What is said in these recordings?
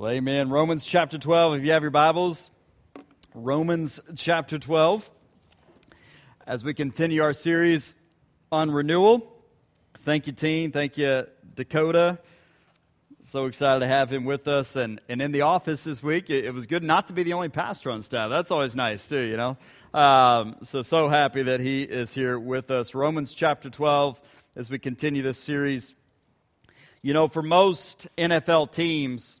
Well, amen. Romans chapter 12, if you have your Bibles, Romans chapter 12. As we continue our series on renewal, thank you, Teen. Thank you, Dakota. So excited to have him with us. And, and in the office this week, it, it was good not to be the only pastor on staff. That's always nice, too, you know? Um, so, so happy that he is here with us. Romans chapter 12, as we continue this series. You know, for most NFL teams,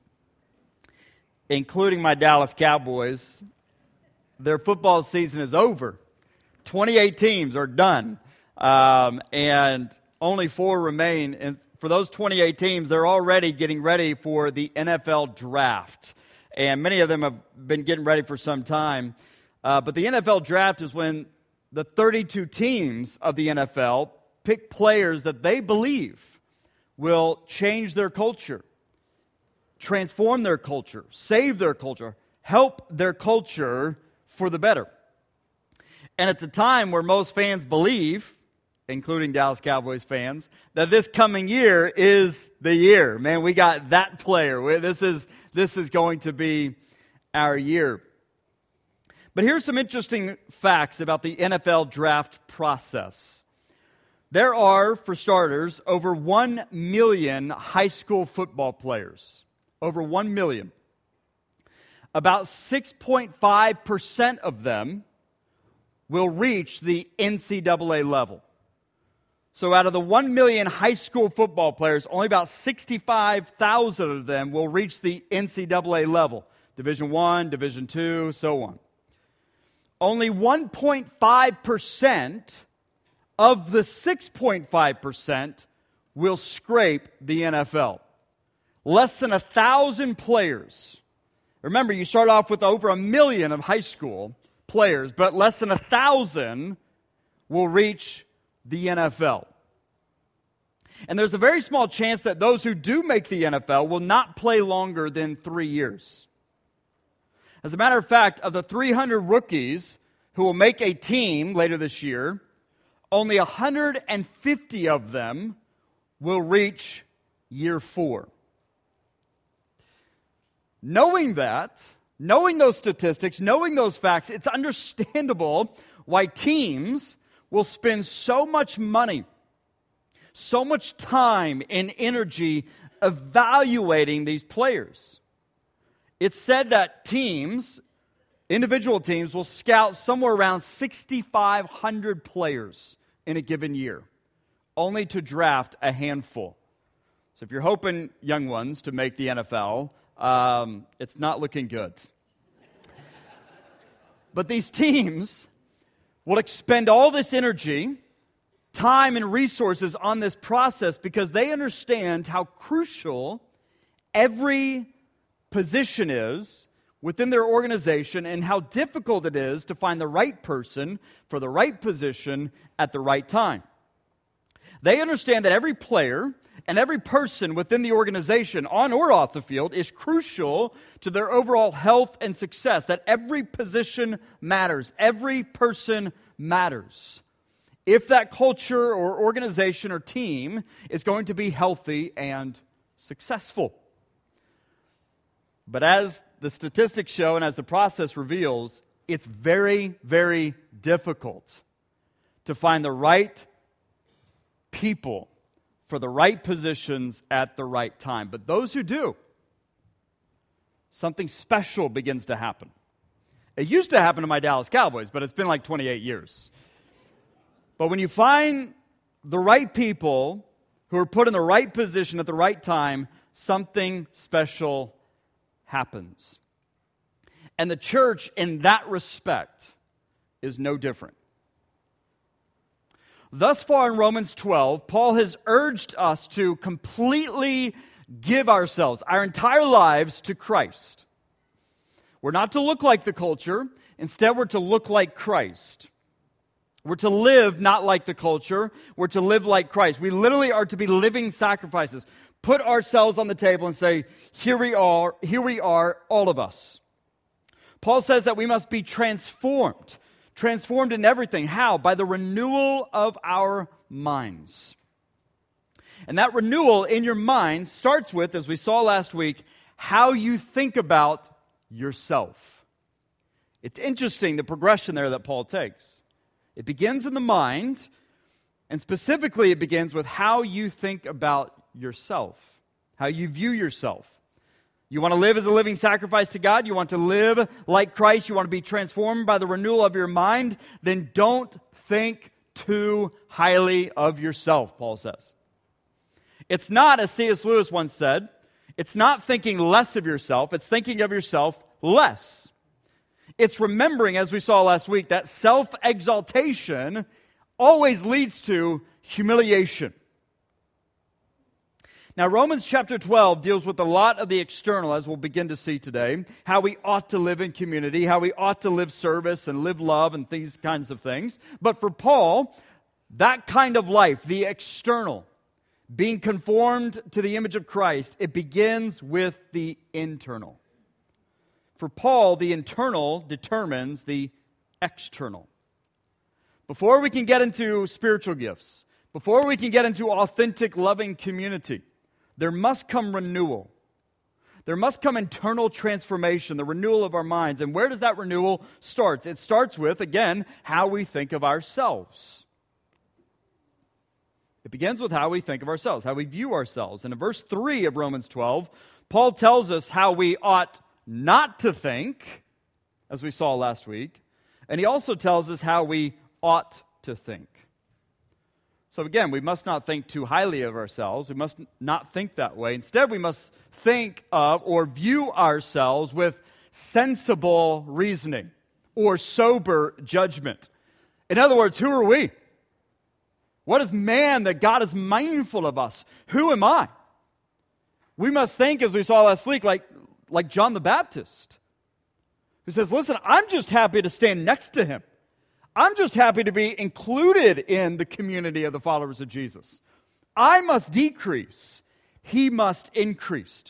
including my Dallas Cowboys, their football season is over. 28 teams are done. Um, and only four remain. And for those 28 teams, they're already getting ready for the NFL draft. And many of them have been getting ready for some time. Uh, but the NFL draft is when the 32 teams of the NFL pick players that they believe will change their culture transform their culture, save their culture, help their culture for the better. And it's a time where most fans believe, including Dallas Cowboys fans, that this coming year is the year. Man, we got that player. This is, this is going to be our year. But here's some interesting facts about the NFL draft process. There are, for starters, over 1 million high school football players over 1 million. About 6.5% of them will reach the NCAA level. So, out of the 1 million high school football players, only about 65,000 of them will reach the NCAA level Division 1, Division 2, so on. Only 1.5% of the 6.5% will scrape the NFL. Less than a thousand players. Remember, you start off with over a million of high school players, but less than a thousand will reach the NFL. And there's a very small chance that those who do make the NFL will not play longer than three years. As a matter of fact, of the 300 rookies who will make a team later this year, only 150 of them will reach year four. Knowing that, knowing those statistics, knowing those facts, it's understandable why teams will spend so much money, so much time and energy evaluating these players. It's said that teams, individual teams, will scout somewhere around 6,500 players in a given year, only to draft a handful. So if you're hoping, young ones, to make the NFL, um, it's not looking good. but these teams will expend all this energy, time, and resources on this process because they understand how crucial every position is within their organization and how difficult it is to find the right person for the right position at the right time. They understand that every player and every person within the organization, on or off the field, is crucial to their overall health and success. That every position matters, every person matters. If that culture or organization or team is going to be healthy and successful. But as the statistics show and as the process reveals, it's very, very difficult to find the right people for the right positions at the right time. But those who do, something special begins to happen. It used to happen to my Dallas Cowboys, but it's been like 28 years. But when you find the right people who are put in the right position at the right time, something special happens. And the church, in that respect, is no different. Thus far in Romans 12, Paul has urged us to completely give ourselves, our entire lives, to Christ. We're not to look like the culture, instead, we're to look like Christ. We're to live not like the culture, we're to live like Christ. We literally are to be living sacrifices. Put ourselves on the table and say, Here we are, here we are, all of us. Paul says that we must be transformed transformed in everything. How? By the renewal of our minds. And that renewal in your mind starts with, as we saw last week, how you think about yourself. It's interesting the progression there that Paul takes. It begins in the mind, and specifically, it begins with how you think about yourself, how you view yourself. You want to live as a living sacrifice to God? You want to live like Christ? You want to be transformed by the renewal of your mind? Then don't think too highly of yourself, Paul says. It's not, as C.S. Lewis once said, it's not thinking less of yourself, it's thinking of yourself less. It's remembering, as we saw last week, that self exaltation always leads to humiliation. Now, Romans chapter 12 deals with a lot of the external, as we'll begin to see today, how we ought to live in community, how we ought to live service and live love and these kinds of things. But for Paul, that kind of life, the external, being conformed to the image of Christ, it begins with the internal. For Paul, the internal determines the external. Before we can get into spiritual gifts, before we can get into authentic, loving community, there must come renewal. There must come internal transformation, the renewal of our minds. And where does that renewal start? It starts with, again, how we think of ourselves. It begins with how we think of ourselves, how we view ourselves. And in verse 3 of Romans 12, Paul tells us how we ought not to think, as we saw last week. And he also tells us how we ought to think. So again, we must not think too highly of ourselves. We must not think that way. Instead, we must think of or view ourselves with sensible reasoning or sober judgment. In other words, who are we? What is man that God is mindful of us? Who am I? We must think, as we saw last week, like, like John the Baptist, who says, Listen, I'm just happy to stand next to him. I'm just happy to be included in the community of the followers of Jesus. I must decrease, he must increase.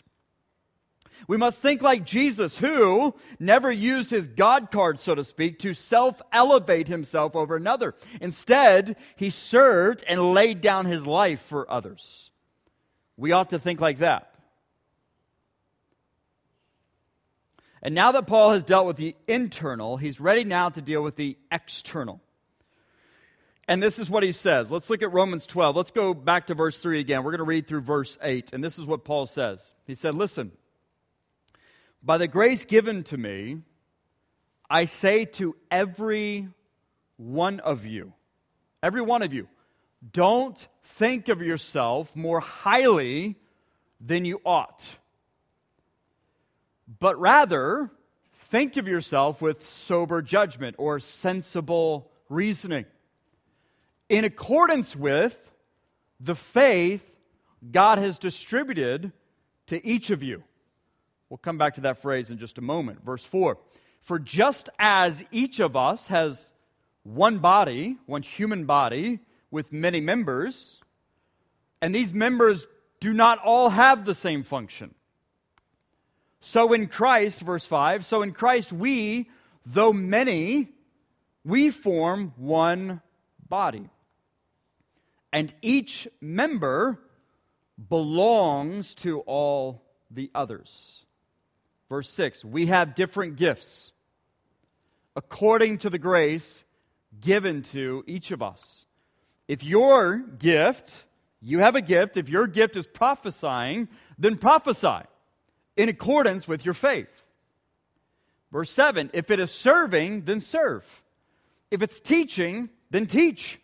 We must think like Jesus, who never used his God card, so to speak, to self elevate himself over another. Instead, he served and laid down his life for others. We ought to think like that. And now that Paul has dealt with the internal, he's ready now to deal with the external. And this is what he says. Let's look at Romans 12. Let's go back to verse 3 again. We're going to read through verse 8. And this is what Paul says. He said, Listen, by the grace given to me, I say to every one of you, every one of you, don't think of yourself more highly than you ought but rather think of yourself with sober judgment or sensible reasoning in accordance with the faith God has distributed to each of you. We'll come back to that phrase in just a moment. Verse 4 For just as each of us has one body, one human body, with many members, and these members do not all have the same function. So in Christ, verse 5, so in Christ we, though many, we form one body. And each member belongs to all the others. Verse 6 We have different gifts according to the grace given to each of us. If your gift, you have a gift, if your gift is prophesying, then prophesy in accordance with your faith. Verse 7 If it is serving, then serve. If it's teaching, then teach.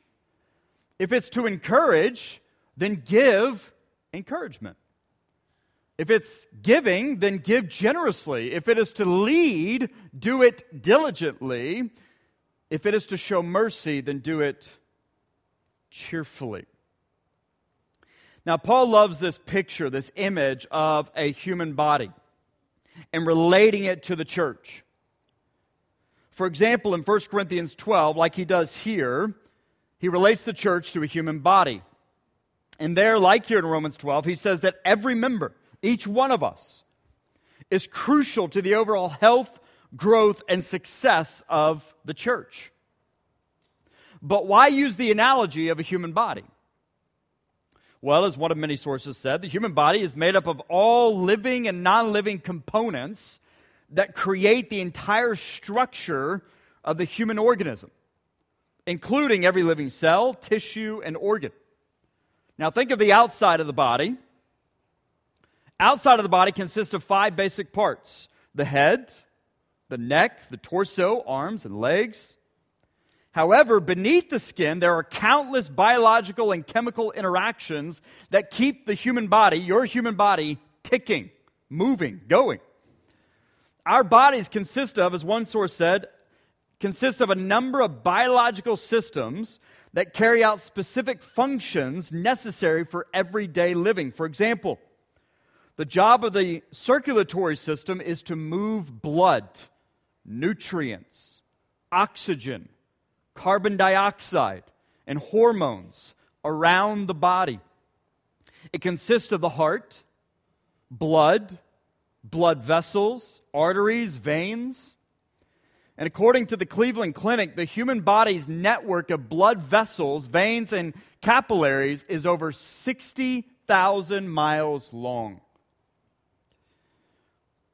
If it's to encourage, then give encouragement. If it's giving, then give generously. If it is to lead, do it diligently. If it is to show mercy, then do it cheerfully. Now, Paul loves this picture, this image of a human body, and relating it to the church. For example, in 1 Corinthians 12, like he does here, he relates the church to a human body. And there, like here in Romans 12, he says that every member, each one of us, is crucial to the overall health, growth, and success of the church. But why use the analogy of a human body? Well, as one of many sources said, the human body is made up of all living and non living components that create the entire structure of the human organism, including every living cell, tissue, and organ. Now, think of the outside of the body. Outside of the body consists of five basic parts the head, the neck, the torso, arms, and legs. However, beneath the skin, there are countless biological and chemical interactions that keep the human body, your human body, ticking, moving, going. Our bodies consist of, as one source said, consists of a number of biological systems that carry out specific functions necessary for everyday living. For example, the job of the circulatory system is to move blood, nutrients, oxygen, carbon dioxide, and hormones around the body. It consists of the heart, blood, blood vessels, arteries, veins. And according to the Cleveland Clinic, the human body's network of blood vessels, veins, and capillaries is over 60,000 miles long.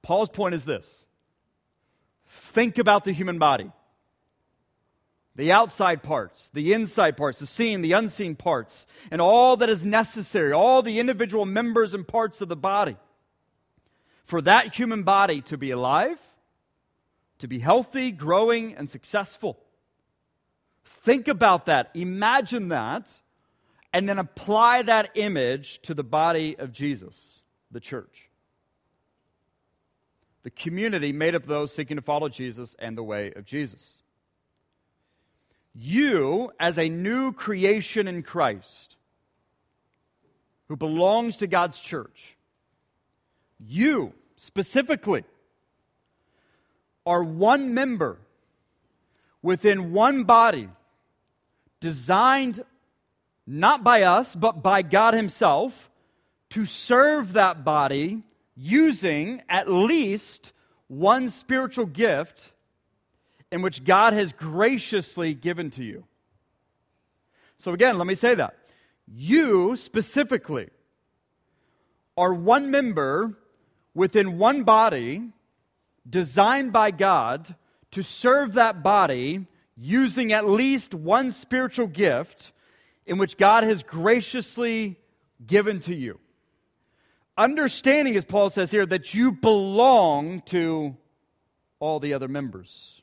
Paul's point is this think about the human body the outside parts, the inside parts, the seen, the unseen parts, and all that is necessary, all the individual members and parts of the body. For that human body to be alive, to be healthy, growing, and successful. Think about that, imagine that, and then apply that image to the body of Jesus, the church the community made up of those seeking to follow Jesus and the way of Jesus. You, as a new creation in Christ, who belongs to God's church, you specifically are one member within one body designed not by us, but by God Himself to serve that body using at least one spiritual gift in which God has graciously given to you. So, again, let me say that. You specifically are one member within one body designed by God to serve that body using at least one spiritual gift in which God has graciously given to you understanding, as Paul says here, that you belong to all the other members.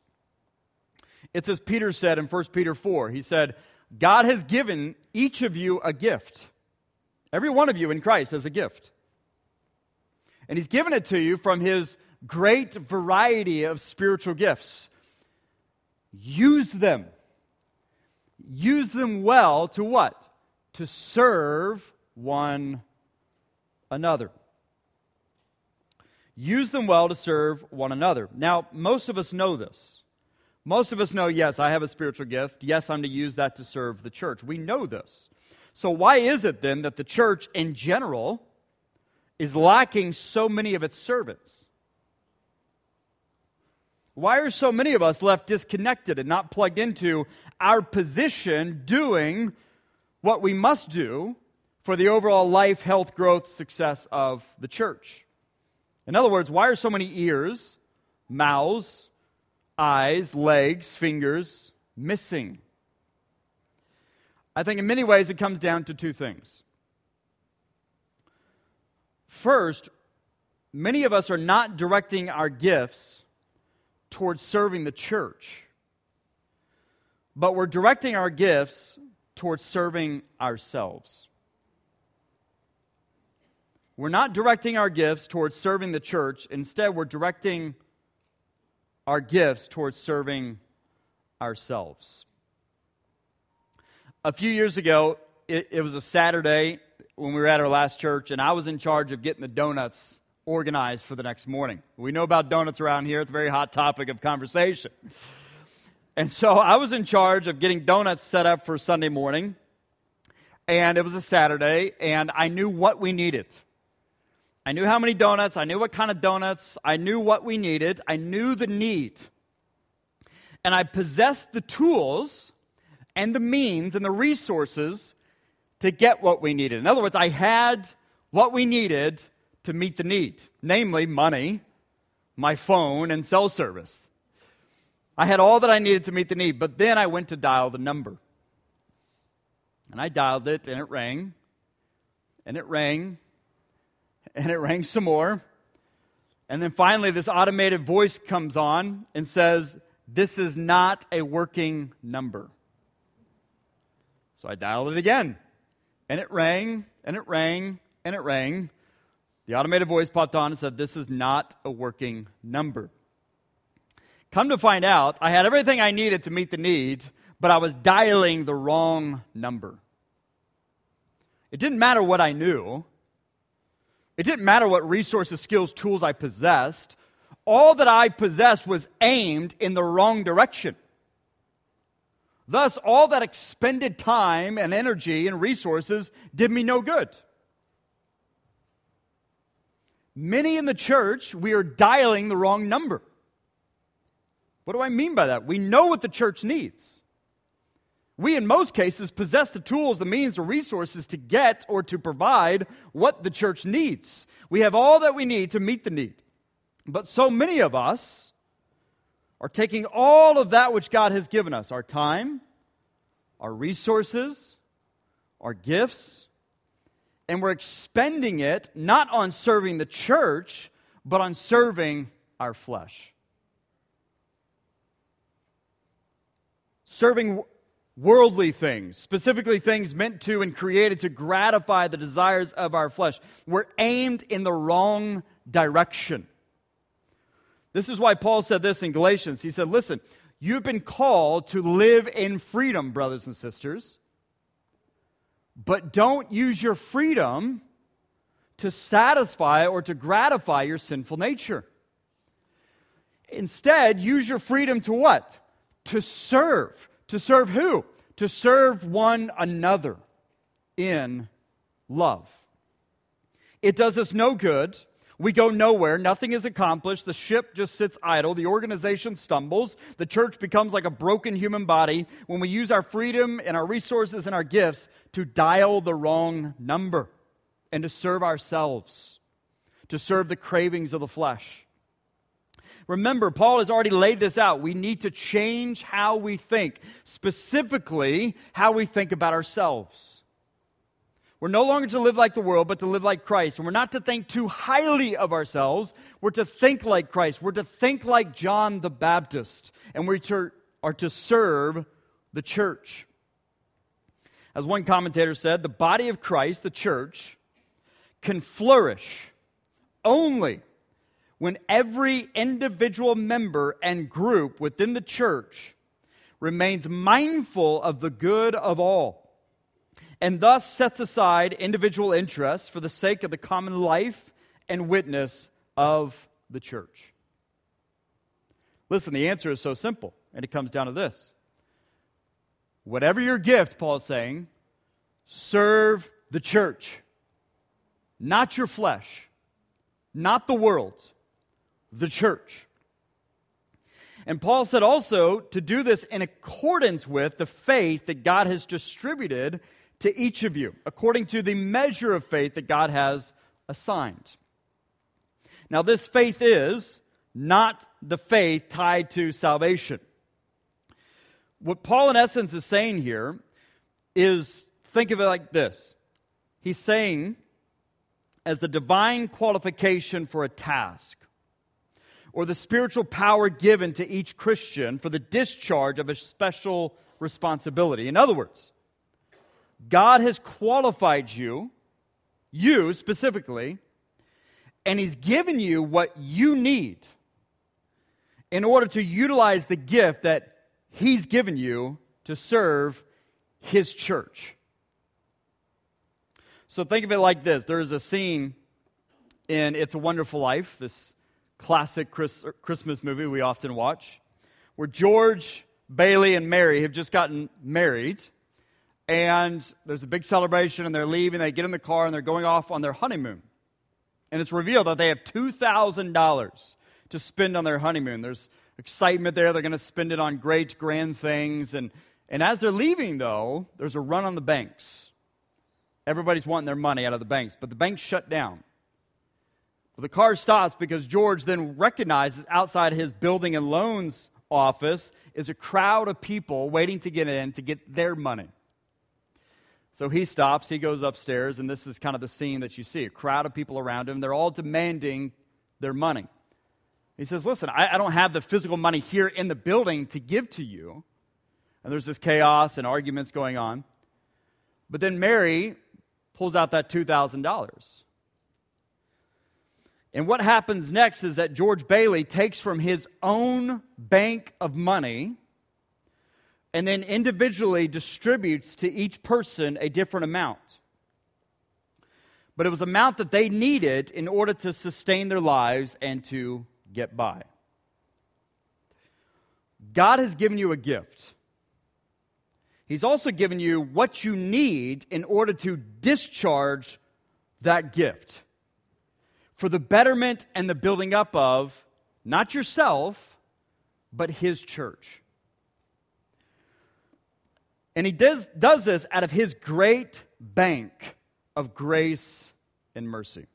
It's as Peter said in 1 Peter 4. He said, God has given each of you a gift. Every one of you in Christ has a gift. And He's given it to you from His great variety of spiritual gifts. Use them. Use them well to what? To serve one another. Use them well to serve one another. Now, most of us know this. Most of us know, yes, I have a spiritual gift. Yes, I'm to use that to serve the church. We know this. So, why is it then that the church in general is lacking so many of its servants? Why are so many of us left disconnected and not plugged into our position doing what we must do for the overall life, health, growth, success of the church. In other words, why are so many ears, mouths, eyes, legs, fingers missing? I think in many ways it comes down to two things. First, many of us are not directing our gifts towards serving the church, but we're directing our gifts towards serving ourselves. We're not directing our gifts towards serving the church. Instead, we're directing our gifts towards serving ourselves. A few years ago, it, it, was a Saturday when we were at our last church, and I was in charge of getting the donuts organized for the next morning. We know about donuts around here, it's a very hot topic of conversation. And so I was in charge of getting donuts set up for Sunday morning, and it was a Saturday, and I knew what we needed. I knew how many donuts, I knew what kind of donuts, I knew what we needed, I knew the need. And I possessed the tools and the means and the resources to get what we needed. In other words, I had what we needed to meet the need, namely money, my phone, and cell service. I had all that I needed to meet the need, but then I went to dial the number. And I dialed it, and it rang, and it rang, and it rang some more. And then finally, this automated voice comes on and says, This is not a working number. So I dialed it again, and it rang, and it rang, and it rang. The automated voice popped on and said, This is not a working number. Come to find out, I had everything I needed to meet the need, but I was dialing the wrong number. It didn't matter what I knew, it didn't matter what resources, skills, tools I possessed. All that I possessed was aimed in the wrong direction. Thus, all that expended time and energy and resources did me no good. Many in the church, we are dialing the wrong number. What do I mean by that? We know what the church needs. We, in most cases, possess the tools, the means, the resources to get or to provide what the church needs. We have all that we need to meet the need. But so many of us are taking all of that which God has given us our time, our resources, our gifts, and we're expending it not on serving the church, but on serving our flesh. serving worldly things, specifically things meant to and created to gratify the desires of our flesh. We're aimed in the wrong direction. This is why Paul said this in Galatians. He said, Listen, you've been called to live in freedom, brothers and sisters, but don't use your freedom to satisfy or to gratify your sinful nature. Instead, use your freedom to what? to serve. To serve who? To serve one another in love. It does us no good. We go nowhere. Nothing is accomplished. The ship just sits idle. The organization stumbles. The church becomes like a broken human body when we use our freedom and our resources and our gifts to dial the wrong number and to serve ourselves, to serve the cravings of the flesh. Remember, Paul has already laid this out. We need to change how we think, specifically, how we think about ourselves. We're no longer to live like the world, but to live like Christ. And we're not to think too highly of ourselves. We're to think like Christ. We're to think like John the Baptist. And we are to serve the church. As one commentator said, the body of Christ, the church, can flourish only when every individual member and group within the church remains mindful of the good of all and thus sets aside individual interests for the sake of the common life and witness of the church. Listen, the answer is so simple, and it comes down to this. Whatever your gift, Paul is saying, serve the church, not your flesh, not the world the church. And Paul said also to do this in accordance with the faith that God has distributed to each of you, according to the measure of faith that God has assigned. Now, this faith is not the faith tied to salvation. What Paul, in essence, is saying here is think of it like this He's saying, as the divine qualification for a task, or the spiritual power given to each Christian for the discharge of a special responsibility. In other words, God has qualified you, you specifically, and He's given you what you need in order to utilize the gift that He's given you to serve His church. So think of it like this there's a scene in It's a Wonderful Life, this classic Chris, Christmas movie we often watch, where George, Bailey, and Mary have just gotten married. And there's a big celebration, and they're leaving. They get in the car, and they're going off on their honeymoon. And it's revealed that they have $2,000 to spend on their honeymoon. There's excitement there. They're going to spend it on great, grand things. And, and as they're leaving, though, there's a run on the banks. Everybody's wanting their money out of the banks, but the banks shut down. Well, the car stops because George then recognizes outside his building and loans office is a crowd of people waiting to get in to get their money. So he stops, he goes upstairs, and this is kind of the scene that you see a crowd of people around him. They're all demanding their money. He says, Listen, I, I don't have the physical money here in the building to give to you. And there's this chaos and arguments going on. But then Mary pulls out that $2,000. And what happens next is that George Bailey takes from his own bank of money and then individually distributes to each person a different amount. But it was amount that they needed in order to sustain their lives and to get by. God has given you a gift. He's also given you what you need in order to discharge that gift for the betterment and the building up of not yourself, but His church. And He does, does this out of His great bank of grace and mercy.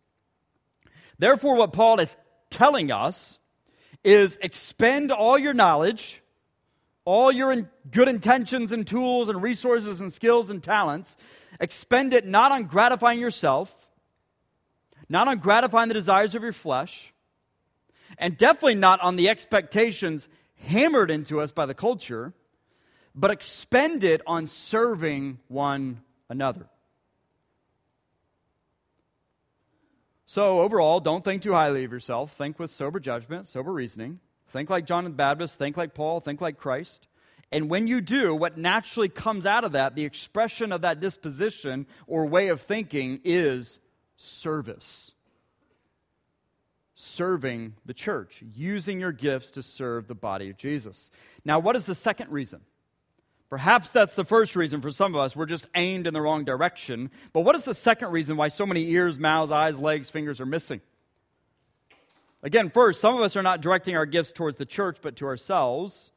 Therefore, what Paul is telling us is expend all your knowledge, all your good intentions and tools and resources and skills and talents, expend it not on gratifying yourself, not on gratifying the desires of your flesh, and definitely not on the expectations hammered into us by the culture, but expend it on serving one another. So, overall, don't think too highly of yourself. Think with sober judgment, sober reasoning. Think like John the Baptist, think like Paul, think like Christ. And when you do, what naturally comes out of that, the expression of that disposition or way of thinking is service. Serving the church, using your gifts to serve the body of Jesus. Now, what is the second reason? Perhaps that's the first reason for some of us. We're just aimed in the wrong direction. But what is the second reason why so many ears, mouths, eyes, legs, fingers are missing? Again, first, some of us are not directing our gifts towards the church, but to ourselves.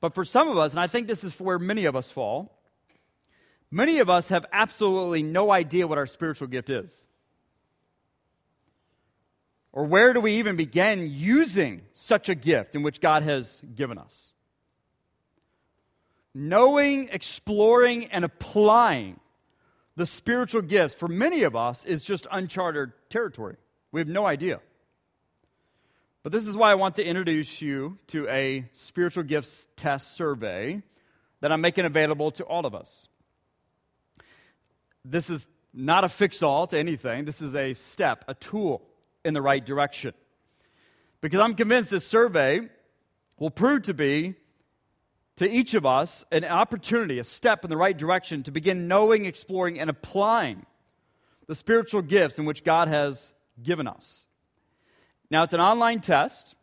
But for some of us, and I think this is where many of us fall, many of us have absolutely no idea what our spiritual gift is. Or where do we even begin using such a gift in which God has given us? knowing, exploring, and applying the spiritual gifts for many of us is just uncharted territory. We have no idea. But this is why I want to introduce you to a spiritual gifts test survey that I'm making available to all of us. This is not a fix all to anything, this is a step, a tool in the right direction. Because I'm convinced this survey will prove to be to each of us an opportunity, a step in the right direction to begin knowing, exploring, and applying the spiritual gifts in which God has given us. Now, it's an online test,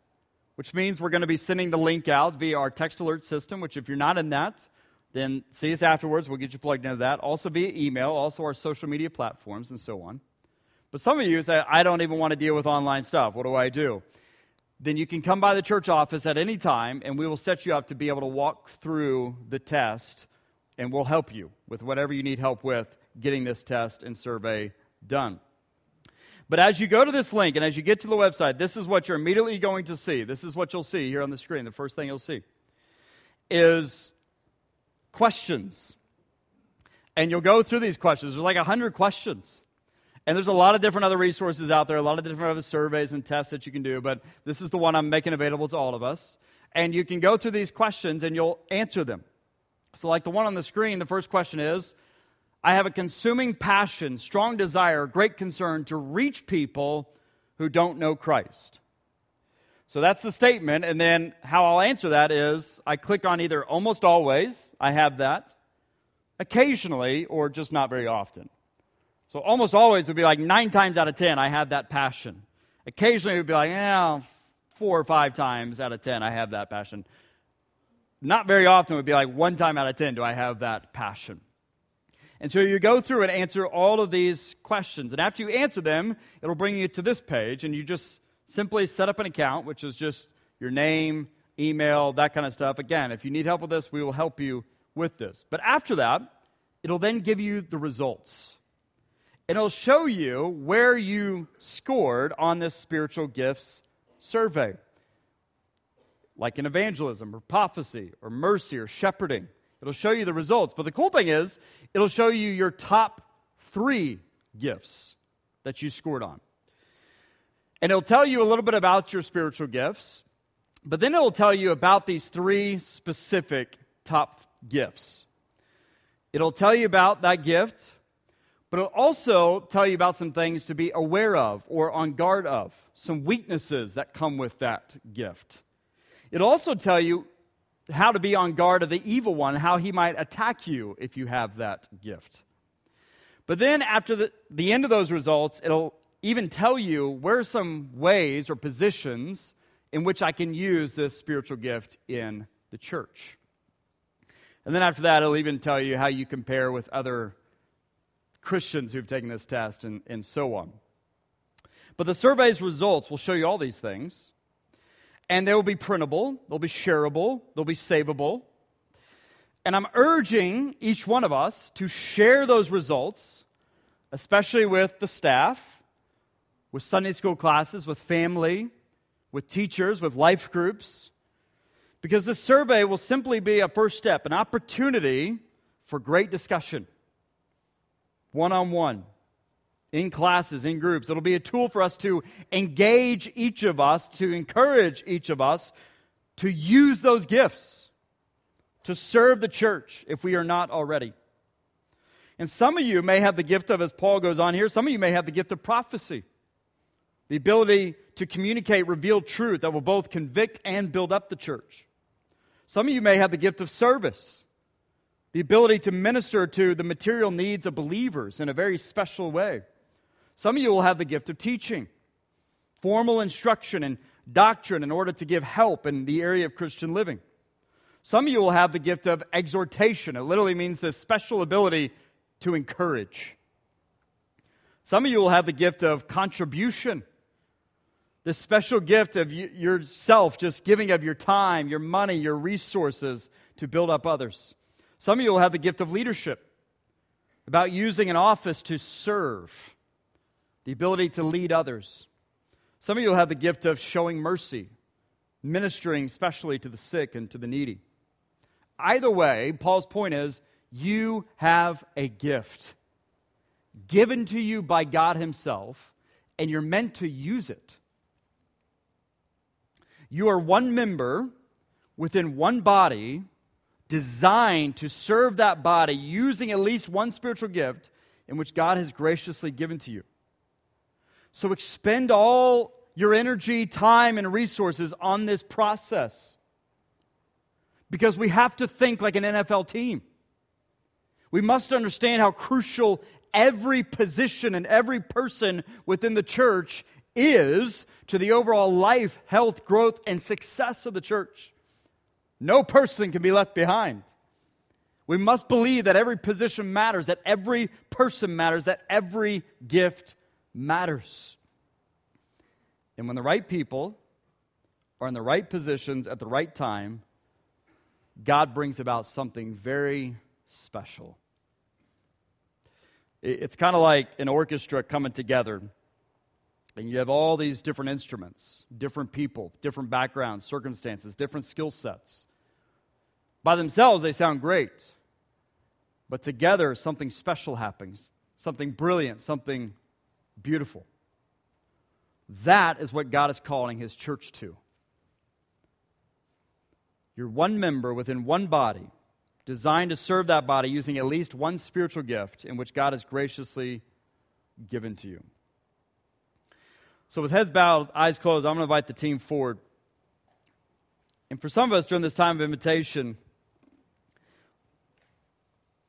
which means we're going to be sending the link out via our text alert system, which, if you're not in that, then see us afterwards. We'll get you plugged into that. Also via email, also our social media platforms, and so on. But some of you say, I don't even want to deal with online stuff. What do I do? then you can come by the church office at any time and we will set you up to be able to walk through the test and we'll help you with whatever you need help with getting this test and survey done. But as you go to this link and as you get to the website, this is what you're immediately going to see. This is what you'll see here on the screen. The first thing you'll see is questions. And you'll go through these questions. There's like 100 questions. And there's a lot of different other resources out there, a lot of different other surveys and tests that you can do, but this is the one I'm making available to all of us. And you can go through these questions and you'll answer them. So, like the one on the screen, the first question is I have a consuming passion, strong desire, great concern to reach people who don't know Christ. So that's the statement. And then how I'll answer that is I click on either almost always, I have that, occasionally, or just not very often. So almost always would be like nine times out of ten, I have that passion. Occasionally it would be like, yeah, four or five times out of ten, I have that passion. Not very often would be like one time out of ten, do I have that passion. And so you go through and answer all of these questions. And after you answer them, it'll bring you to this page, and you just simply set up an account, which is just your name, email, that kind of stuff. Again, if you need help with this, we will help you with this. But after that, it'll then give you the results. And it'll show you where you scored on this spiritual gifts survey, like in evangelism or prophecy or mercy or shepherding. It'll show you the results. But the cool thing is, it'll show you your top three gifts that you scored on. And it'll tell you a little bit about your spiritual gifts, but then it'll tell you about these three specific top gifts. It'll tell you about that gift, but it'll also tell you about some things to be aware of or on guard of, some weaknesses that come with that gift. It'll also tell you how to be on guard of the evil one, how he might attack you if you have that gift. But then, after the, the end of those results, it'll even tell you where are some ways or positions in which I can use this spiritual gift in the church. And then after that, it'll even tell you how you compare with other Christians who've taken this test and, and so on. But the survey's results will show you all these things. And they will be printable, they'll be shareable, they'll be savable. And I'm urging each one of us to share those results, especially with the staff, with Sunday school classes, with family, with teachers, with life groups, because this survey will simply be a first step, an opportunity for great discussion, one on one, in classes, in groups. It'll be a tool for us to engage each of us, to encourage each of us to use those gifts to serve the church if we are not already. And some of you may have the gift of, as Paul goes on here, some of you may have the gift of prophecy the ability to communicate revealed truth that will both convict and build up the church. Some of you may have the gift of service, the ability to minister to the material needs of believers in a very special way. Some of you will have the gift of teaching, formal instruction and doctrine in order to give help in the area of Christian living. Some of you will have the gift of exhortation. It literally means this special ability to encourage. Some of you will have the gift of contribution this special gift of yourself, just giving of your time, your money, your resources to build up others. Some of you will have the gift of leadership, about using an office to serve, the ability to lead others. Some of you will have the gift of showing mercy, ministering especially to the sick and to the needy. Either way, Paul's point is you have a gift given to you by God Himself, and you're meant to use it. You are one member within one body designed to serve that body using at least one spiritual gift in which God has graciously given to you. So expend all your energy, time, and resources on this process because we have to think like an NFL team. We must understand how crucial every position and every person within the church is to the overall life, health, growth, and success of the church. No person can be left behind. We must believe that every position matters, that every person matters, that every gift matters. And when the right people are in the right positions at the right time, God brings about something very special. It's kind of like an orchestra coming together and you have all these different instruments, different people, different backgrounds, circumstances, different skill sets. By themselves, they sound great. But together, something special happens, something brilliant, something beautiful. That is what God is calling His church to. You're one member within one body, designed to serve that body using at least one spiritual gift in which God has graciously given to you. So, with heads bowed, eyes closed, I'm going to invite the team forward. And for some of us during this time of invitation,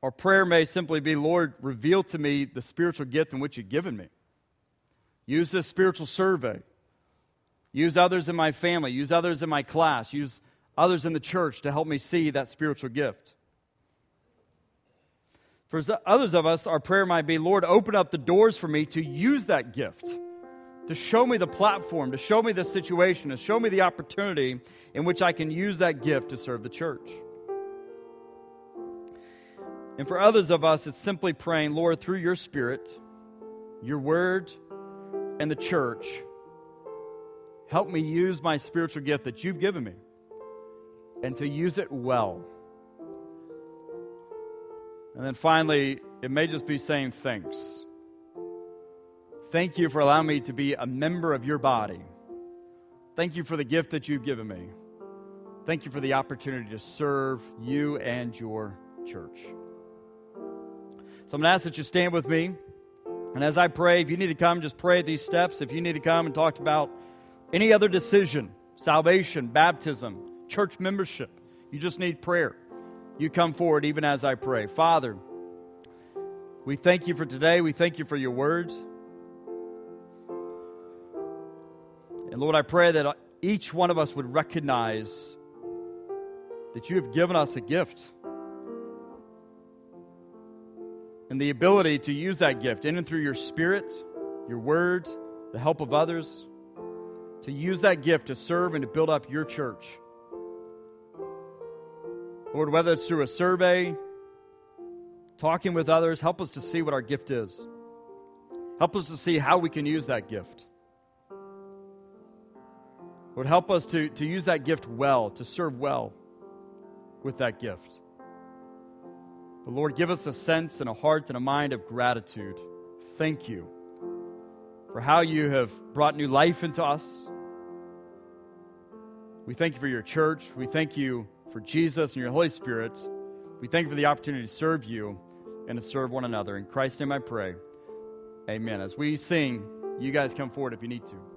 our prayer may simply be Lord, reveal to me the spiritual gift in which you've given me. Use this spiritual survey. Use others in my family. Use others in my class. Use others in the church to help me see that spiritual gift. For others of us, our prayer might be Lord, open up the doors for me to use that gift to show me the platform, to show me the situation, to show me the opportunity in which I can use that gift to serve the church. And for others of us, it's simply praying, Lord, through your Spirit, your word, and the church, help me use my spiritual gift that you've given me and to use it well. And then finally, it may just be saying thanks. Thank you for allowing me to be a member of your body. Thank you for the gift that you've given me. Thank you for the opportunity to serve you and your church. So I'm going to ask that you stand with me. And as I pray, if you need to come, just pray these steps. If you need to come and talk about any other decision, salvation, baptism, church membership, you just need prayer. You come forward even as I pray. Father, we thank you for today. We thank you for your words. And Lord, I pray that uh, each one of us would recognize that you have given us a gift and the ability to use that gift in and through your spirit, your word, the help of others, to use that gift to serve and to build up your church. Lord, whether it's through a survey, talking with others, help us to see what our gift is. Help us to see how we can use that gift. Lord, help us to, to use that gift well, to serve well with that gift. But Lord, give us a sense and a heart and a mind of gratitude. Thank you for how you have brought new life into us. We thank you for your church. We thank you for Jesus and your Holy Spirit. We thank you for the opportunity to serve you and to serve one another. In Christ's name I pray. Amen. As we sing, you guys come forward if you need to.